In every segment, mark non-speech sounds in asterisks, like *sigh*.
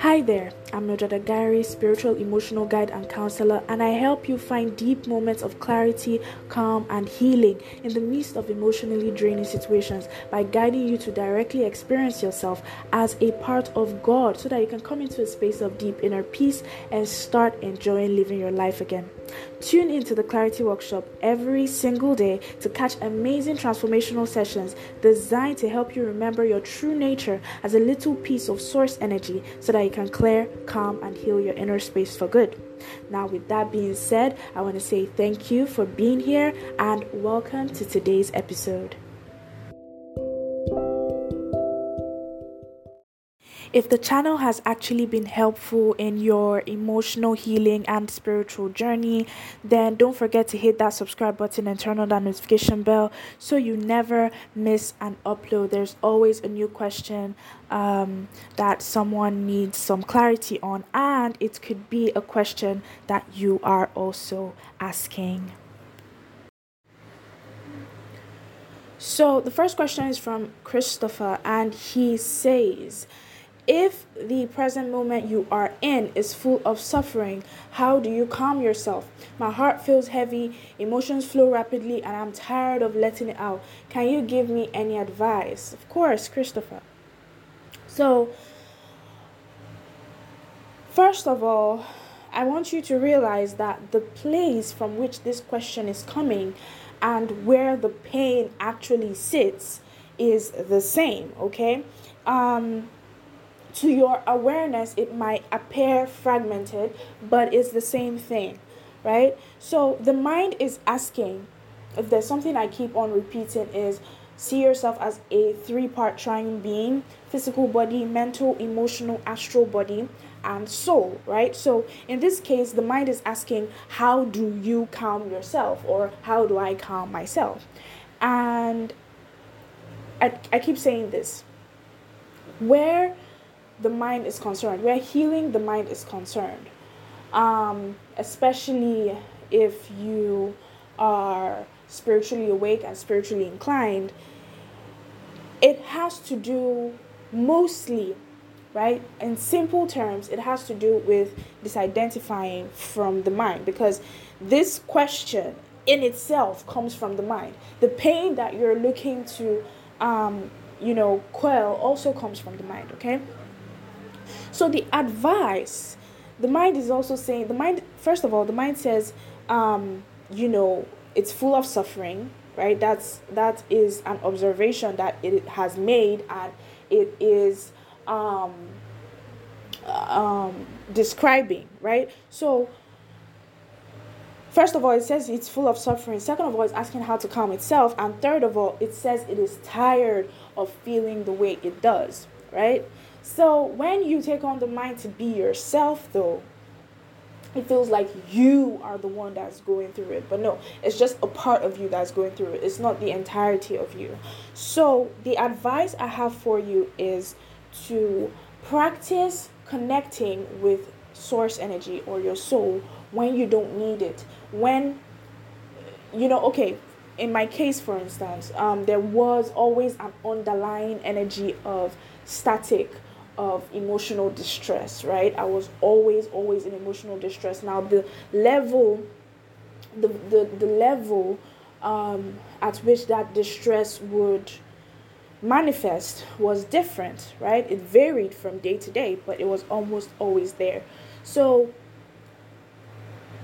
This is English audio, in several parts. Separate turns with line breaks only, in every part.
Hi there, I'm Nojada Gary, spiritual emotional guide and counselor, and I help you find deep moments of clarity, calm, and healing in the midst of emotionally draining situations by guiding you to directly experience yourself as a part of God so that you can come into a space of deep inner peace and start enjoying living your life again. Tune into the Clarity Workshop every single day to catch amazing transformational sessions designed to help you remember your true nature as a little piece of source energy so that you can clear, calm, and heal your inner space for good. Now, with that being said, I want to say thank you for being here and welcome to today's episode. If the channel has actually been helpful in your emotional healing and spiritual journey, then don't forget to hit that subscribe button and turn on that notification bell so you never miss an upload. There's always a new question um, that someone needs some clarity on, and it could be a question that you are also asking. So, the first question is from Christopher, and he says, if the present moment you are in is full of suffering, how do you calm yourself? My heart feels heavy, emotions flow rapidly, and I'm tired of letting it out. Can you give me any advice? Of course, Christopher. So, first of all, I want you to realize that the place from which this question is coming and where the pain actually sits is the same, okay? Um, to your awareness, it might appear fragmented, but it's the same thing, right? So the mind is asking if there's something I keep on repeating is see yourself as a three part triune being physical body, mental, emotional, astral body, and soul, right? So in this case, the mind is asking, How do you calm yourself? or How do I calm myself? And I, I keep saying this where the mind is concerned, where healing the mind is concerned, um, especially if you are spiritually awake and spiritually inclined, it has to do mostly, right? In simple terms, it has to do with disidentifying from the mind because this question in itself comes from the mind. The pain that you're looking to, um, you know, quell also comes from the mind, okay? So the advice, the mind is also saying, the mind, first of all, the mind says, um, you know, it's full of suffering, right? That's that is an observation that it has made, and it is um, um, describing, right? So. First of all, it says it's full of suffering. Second of all, it's asking how to calm itself. And third of all, it says it is tired of feeling the way it does, right? So when you take on the mind to be yourself, though, it feels like you are the one that's going through it. But no, it's just a part of you that's going through it. It's not the entirety of you. So the advice I have for you is to practice connecting with source energy or your soul when you don't need it. When, you know, okay, in my case, for instance, um, there was always an underlying energy of static of emotional distress, right? I was always, always in emotional distress. Now the level, the the, the level um, at which that distress would manifest was different, right? It varied from day to day, but it was almost always there. So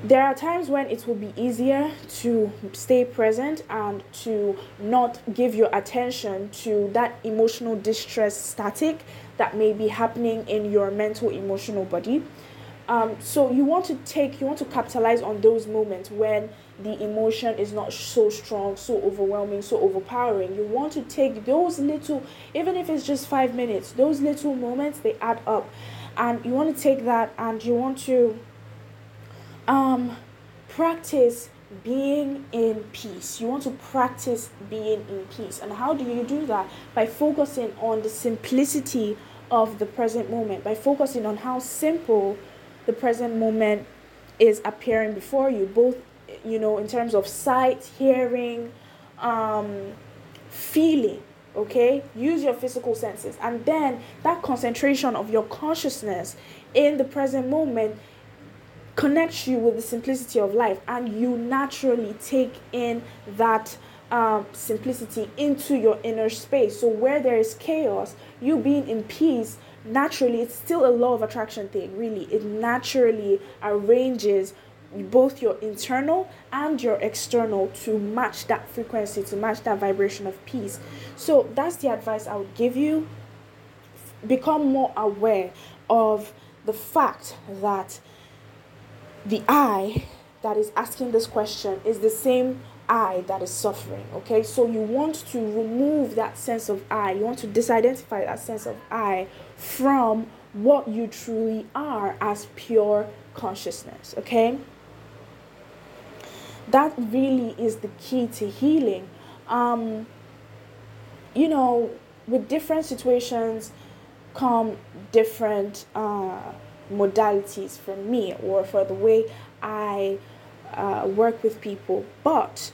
there are times when it will be easier to stay present and to not give your attention to that emotional distress static that may be happening in your mental emotional body. Um, so you want to take you want to capitalize on those moments when the emotion is not so strong so overwhelming so overpowering. You want to take those little even if it's just five minutes those little moments they add up. And you want to take that and you want to um, practice being in peace. You want to practice being in peace. And how do you do that? By focusing on the simplicity of the present moment, by focusing on how simple the present moment is appearing before you, both, you know, in terms of sight, hearing, um, feeling, okay use your physical senses and then that concentration of your consciousness in the present moment connects you with the simplicity of life and you naturally take in that um, simplicity into your inner space so where there is chaos you being in peace naturally it's still a law of attraction thing really it naturally arranges both your internal and your external to match that frequency, to match that vibration of peace. So that's the advice I would give you. Become more aware of the fact that the I that is asking this question is the same I that is suffering. Okay, so you want to remove that sense of I, you want to disidentify that sense of I from what you truly are as pure consciousness. Okay that really is the key to healing. Um, you know, with different situations come different uh, modalities for me or for the way I uh, work with people. But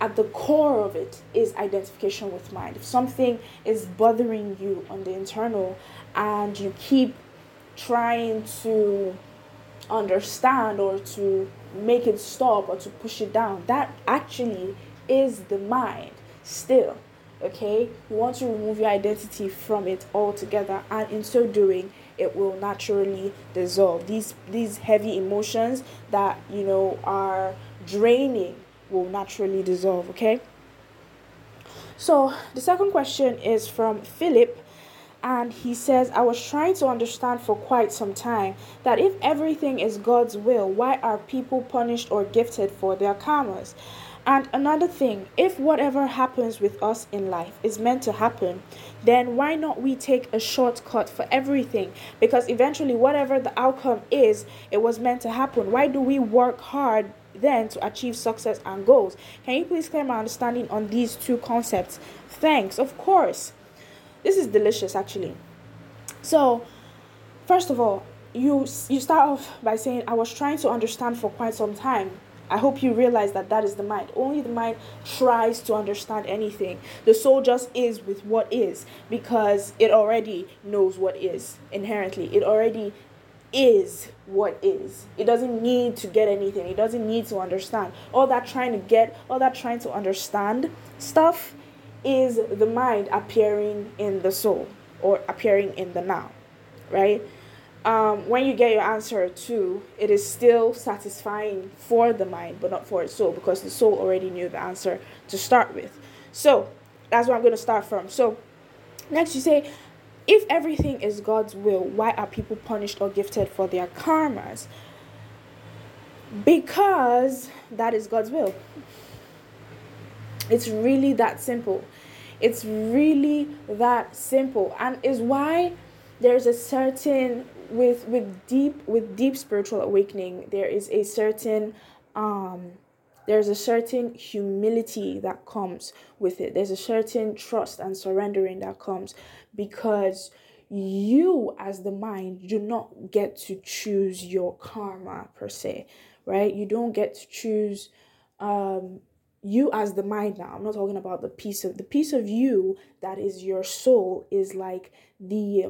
at the core of it is identification with mind. If something is bothering you on the internal and you keep trying to understand or to make it stop or to push it down. That actually is the mind still. Okay, you want to remove your identity from it altogether, and in so doing, it will naturally dissolve. These these heavy emotions that you know are draining will naturally dissolve. Okay. So the second question is from Philip and he says, I was trying to understand for quite some time that if everything is God's will, why are people punished or gifted for their karmas? And another thing, if whatever happens with us in life is meant to happen, then why not we take a shortcut for everything? Because eventually, whatever the outcome is, it was meant to happen. Why do we work hard then to achieve success and goals? Can you please clear my understanding on these two concepts? Thanks, of course. This is delicious actually. So, first of all, you you start off by saying I was trying to understand for quite some time. I hope you realize that that is the mind. Only the mind tries to understand anything. The soul just is with what is because it already knows what is inherently. It already is what is. It doesn't need to get anything. It doesn't need to understand. All that trying to get, all that trying to understand stuff is the mind appearing in the soul or appearing in the now, right? Um, when you get your answer to, it is still satisfying for the mind, but not for its soul, because the soul already knew the answer to start with. So that's where I'm going to start from. So next, you say, if everything is God's will, why are people punished or gifted for their karmas? Because that is God's will. It's really that simple. It's really that simple and is why there's a certain with with deep with deep spiritual awakening there is a certain um there's a certain humility that comes with it. There's a certain trust and surrendering that comes because you, as the mind, do not get to choose your karma per se, right? You don't get to choose um, you as the mind now i'm not talking about the piece of the piece of you that is your soul is like the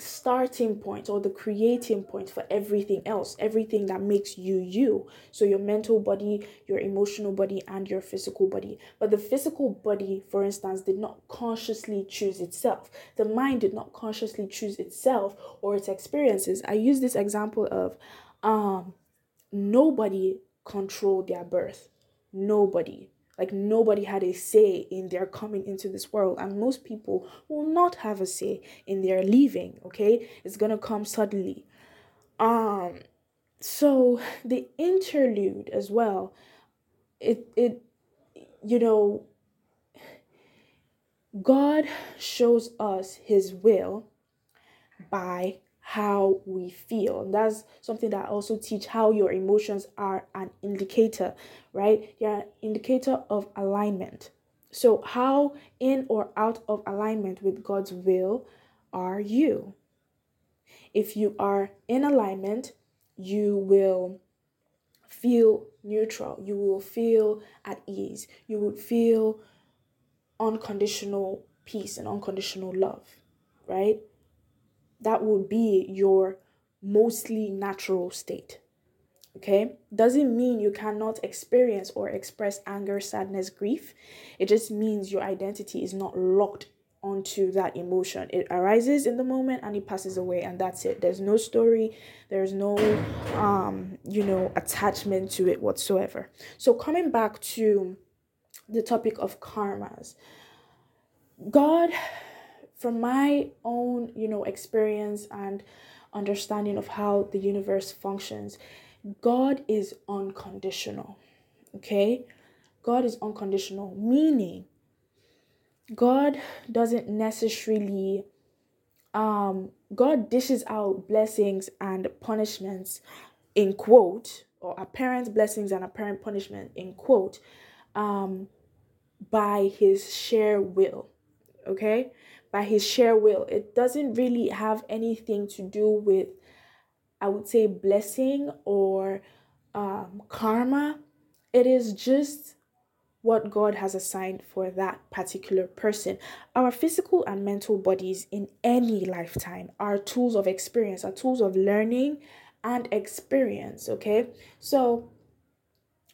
starting point or the creating point for everything else everything that makes you you. So your mental body your emotional body and your physical body. But the physical body for instance did not consciously choose itself. The mind did not consciously choose itself or its experiences. I use this example of um nobody controlled their birth. Nobody. Like nobody had a say in their coming into this world, and most people will not have a say in their leaving. Okay, it's gonna come suddenly. Um, so the interlude as well. It it, you know. God shows us His will by how we feel. And that's something that I also teach how your emotions are an indicator, right? They're an indicator of alignment. So, how in or out of alignment with God's will are you? If you are in alignment, you will feel neutral. You will feel at ease. You would feel unconditional peace and unconditional love, right? That would be your mostly natural state. Okay, doesn't mean you cannot experience or express anger, sadness, grief. It just means your identity is not locked onto that emotion. It arises in the moment and it passes away, and that's it. There's no story, there's no, um, you know, attachment to it whatsoever. So, coming back to the topic of karmas, God, from my own, you know, experience and understanding of how the universe functions, God is unconditional. Okay? God is unconditional, meaning God doesn't necessarily um God dishes out blessings and punishments in quote or apparent blessings and apparent punishment in quote um by his sheer will okay by his sheer will it doesn't really have anything to do with I would say blessing or um, karma. It is just what God has assigned for that particular person. Our physical and mental bodies in any lifetime are tools of experience, are tools of learning and experience. Okay. So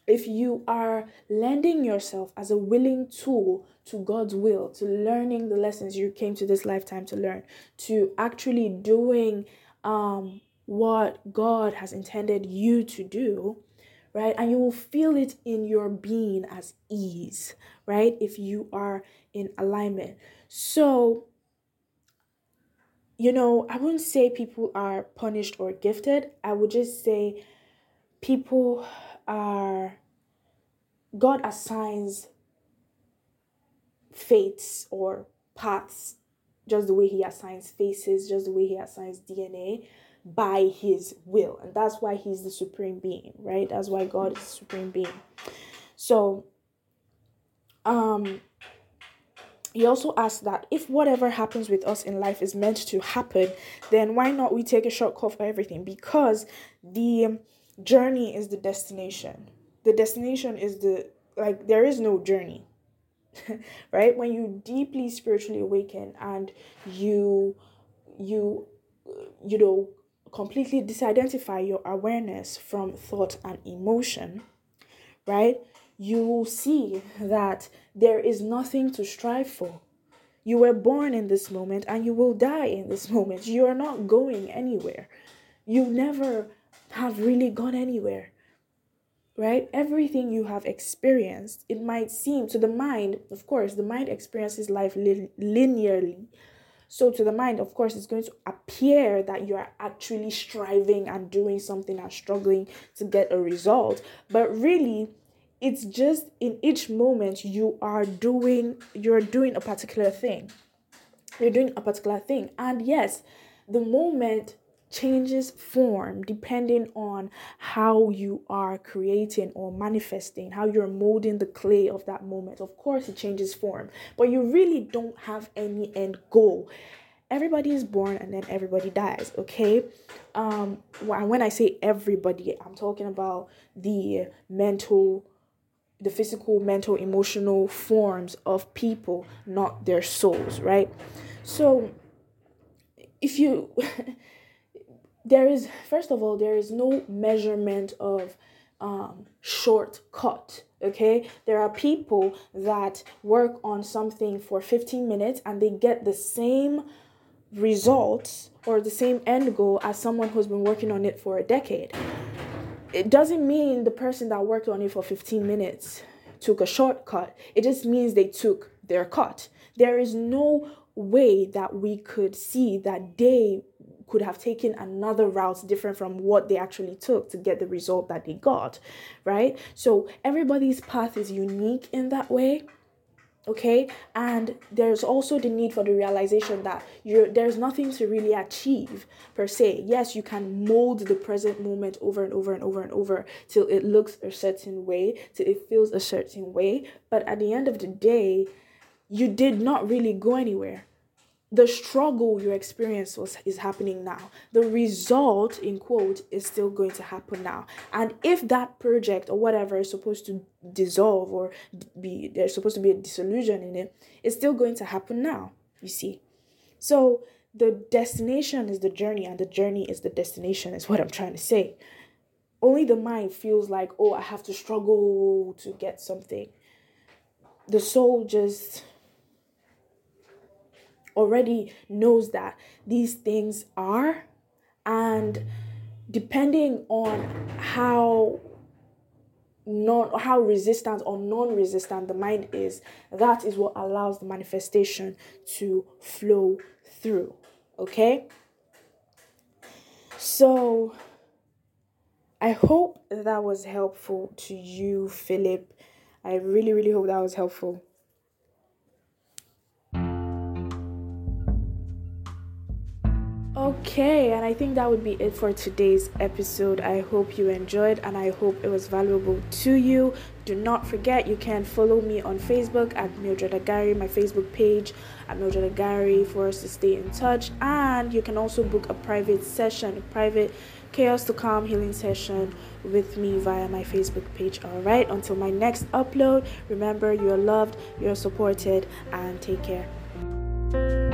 if you are lending yourself as a willing tool to God's will, to learning the lessons you came to this lifetime to learn, to actually doing um what God has intended you to do, right? And you will feel it in your being as ease, right? If you are in alignment. So, you know, I wouldn't say people are punished or gifted. I would just say people are, God assigns fates or paths just the way He assigns faces, just the way He assigns DNA by his will. And that's why he's the supreme being, right? That's why God is the supreme being. So um he also asked that if whatever happens with us in life is meant to happen, then why not we take a shortcut for everything? Because the journey is the destination. The destination is the like there is no journey. *laughs* right? When you deeply spiritually awaken and you you you know completely disidentify your awareness from thought and emotion, right? You will see that there is nothing to strive for. You were born in this moment and you will die in this *laughs* moment. You are not going anywhere. You never have really gone anywhere. Right? Everything you have experienced, it might seem to the mind, of course, the mind experiences life linearly so, to the mind, of course, it's going to appear that you are actually striving and doing something and struggling to get a result. But really, it's just in each moment you are doing you're doing a particular thing. You're doing a particular thing. And yes, the moment changes form depending on how you are creating or manifesting, how you're molding the clay of that moment. Of course, it changes form, but you really don't have any end goal. Everybody is born and then everybody dies, okay? Um, when I say everybody, I'm talking about the mental the physical, mental, emotional forms of people, not their souls, right? So, if you *laughs* there is first of all there is no measurement of um, shortcut okay? There are people that work on something for 15 minutes and they get the same results or the same end goal as someone who's been working on it for a decade. It doesn't mean the person that worked on it for 15 minutes took a shortcut it just means they took their cut. There is no way that we could see that they could have taken another route different from what they actually took to get the result that they got, right? So everybody's path is unique in that way okay? And there's also the need for the realization that you're there's nothing to really achieve per se. Yes you can mold the present moment over and over and over and over till it looks a certain way till it feels a certain way. But at the end of the day you did not really go anywhere the struggle you experience was is happening now. The result in quote is still going to happen now. And if that project or whatever is supposed to dissolve or be there's supposed to be a dissolution in it it's still going to happen now you see. So the destination is the journey and the journey is the destination is what i'm trying to say. Only the mind feels like oh i have to struggle to get something. The soul just already knows that these things are. And depending on how non how resistant or non-resistant the mind is that is what allows the manifestation to flow through okay? So i hope that was helpful to you philip. I really really hope that was helpful Okay, and I think that would be it for today's episode. I hope you enjoyed and I hope it was valuable to you. Do not forget you can follow me on Facebook at Mildred Agary, my Facebook page at Mildred Agary for us to stay in touch. And you can also book a private session, a private chaos to calm healing session with me via my Facebook page. All right, until my next upload, remember you're loved, you're supported, and take care.